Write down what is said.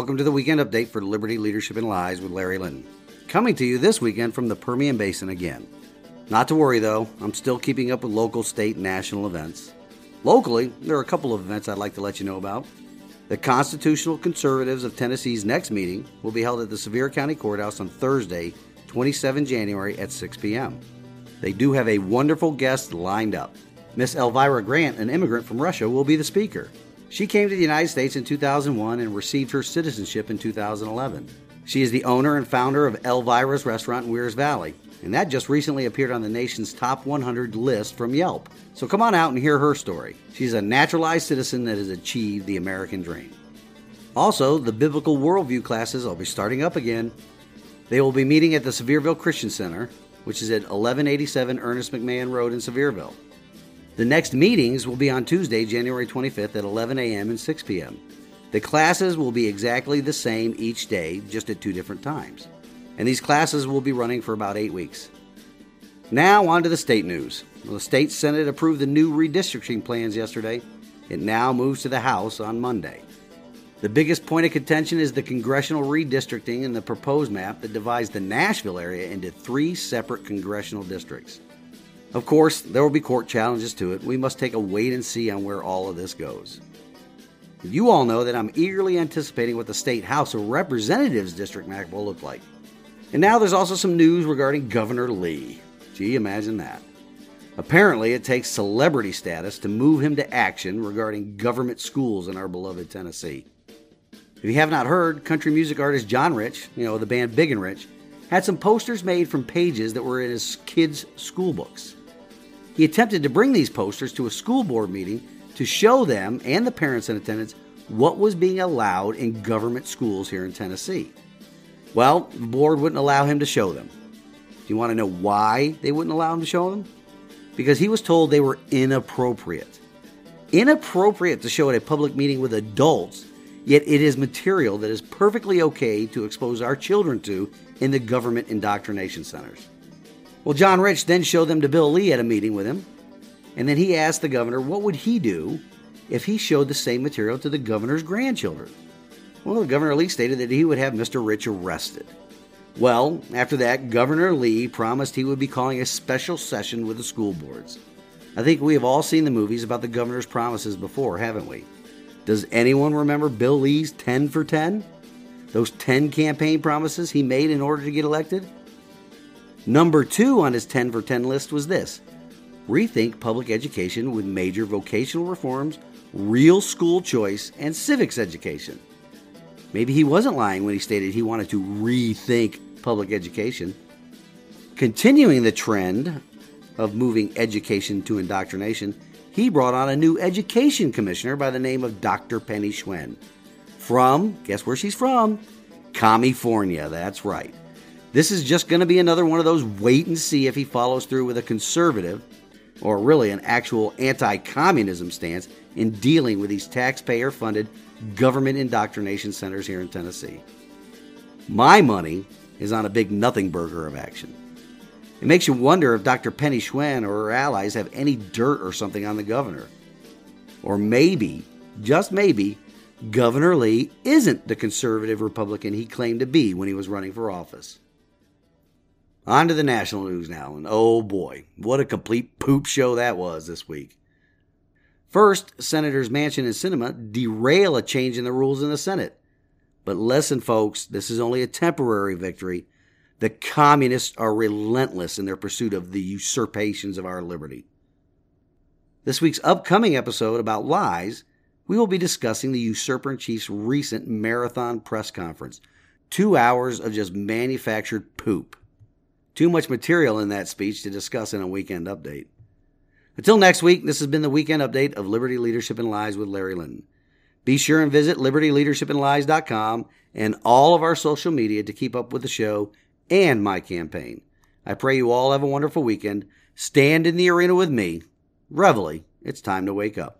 Welcome to the weekend update for Liberty Leadership and Lies with Larry Linton. Coming to you this weekend from the Permian Basin again. Not to worry though, I'm still keeping up with local, state, and national events. Locally, there are a couple of events I'd like to let you know about. The Constitutional Conservatives of Tennessee's next meeting will be held at the Sevier County Courthouse on Thursday, 27 January at 6 p.m. They do have a wonderful guest lined up. Miss Elvira Grant, an immigrant from Russia, will be the speaker. She came to the United States in 2001 and received her citizenship in 2011. She is the owner and founder of Elvira's Restaurant in Wears Valley, and that just recently appeared on the nation's top 100 list from Yelp. So come on out and hear her story. She's a naturalized citizen that has achieved the American dream. Also, the biblical worldview classes will be starting up again. They will be meeting at the Sevierville Christian Center, which is at 1187 Ernest McMahon Road in Sevierville. The next meetings will be on Tuesday, January 25th at 11 a.m. and 6 p.m. The classes will be exactly the same each day, just at two different times. And these classes will be running for about eight weeks. Now, on to the state news. Well, the state Senate approved the new redistricting plans yesterday. It now moves to the House on Monday. The biggest point of contention is the congressional redistricting and the proposed map that divides the Nashville area into three separate congressional districts. Of course, there will be court challenges to it. We must take a wait and see on where all of this goes. You all know that I'm eagerly anticipating what the State House of Representatives district map will look like. And now there's also some news regarding Governor Lee. Gee, imagine that. Apparently, it takes celebrity status to move him to action regarding government schools in our beloved Tennessee. If you have not heard, country music artist John Rich, you know, the band Big and Rich, had some posters made from pages that were in his kids' school books. He attempted to bring these posters to a school board meeting to show them and the parents in attendance what was being allowed in government schools here in Tennessee. Well, the board wouldn't allow him to show them. Do you want to know why they wouldn't allow him to show them? Because he was told they were inappropriate. Inappropriate to show at a public meeting with adults, yet it is material that is perfectly okay to expose our children to in the government indoctrination centers. Well, John Rich then showed them to Bill Lee at a meeting with him, and then he asked the governor what would he do if he showed the same material to the governor's grandchildren. Well, the governor Lee stated that he would have Mr. Rich arrested. Well, after that, Governor Lee promised he would be calling a special session with the school boards. I think we have all seen the movies about the governor's promises before, haven't we? Does anyone remember Bill Lee's 10 for 10? Those 10 campaign promises he made in order to get elected? Number two on his 10 for 10 list was this rethink public education with major vocational reforms, real school choice, and civics education. Maybe he wasn't lying when he stated he wanted to rethink public education. Continuing the trend of moving education to indoctrination, he brought on a new education commissioner by the name of Dr. Penny Schwinn. From, guess where she's from? California, that's right. This is just going to be another one of those wait and see if he follows through with a conservative, or really an actual anti communism stance in dealing with these taxpayer funded government indoctrination centers here in Tennessee. My money is on a big nothing burger of action. It makes you wonder if Dr. Penny Schwinn or her allies have any dirt or something on the governor. Or maybe, just maybe, Governor Lee isn't the conservative Republican he claimed to be when he was running for office. On to the national news now, and oh boy, what a complete poop show that was this week. First, Senators Manchin and Sinema derail a change in the rules in the Senate. But listen, folks, this is only a temporary victory. The communists are relentless in their pursuit of the usurpations of our liberty. This week's upcoming episode about lies, we will be discussing the usurper in chief's recent marathon press conference. Two hours of just manufactured poop. Too much material in that speech to discuss in a weekend update. Until next week, this has been the weekend update of Liberty Leadership and Lies with Larry Linton. Be sure and visit libertyleadershipandlies.com and all of our social media to keep up with the show and my campaign. I pray you all have a wonderful weekend. Stand in the arena with me. Reveille, it's time to wake up.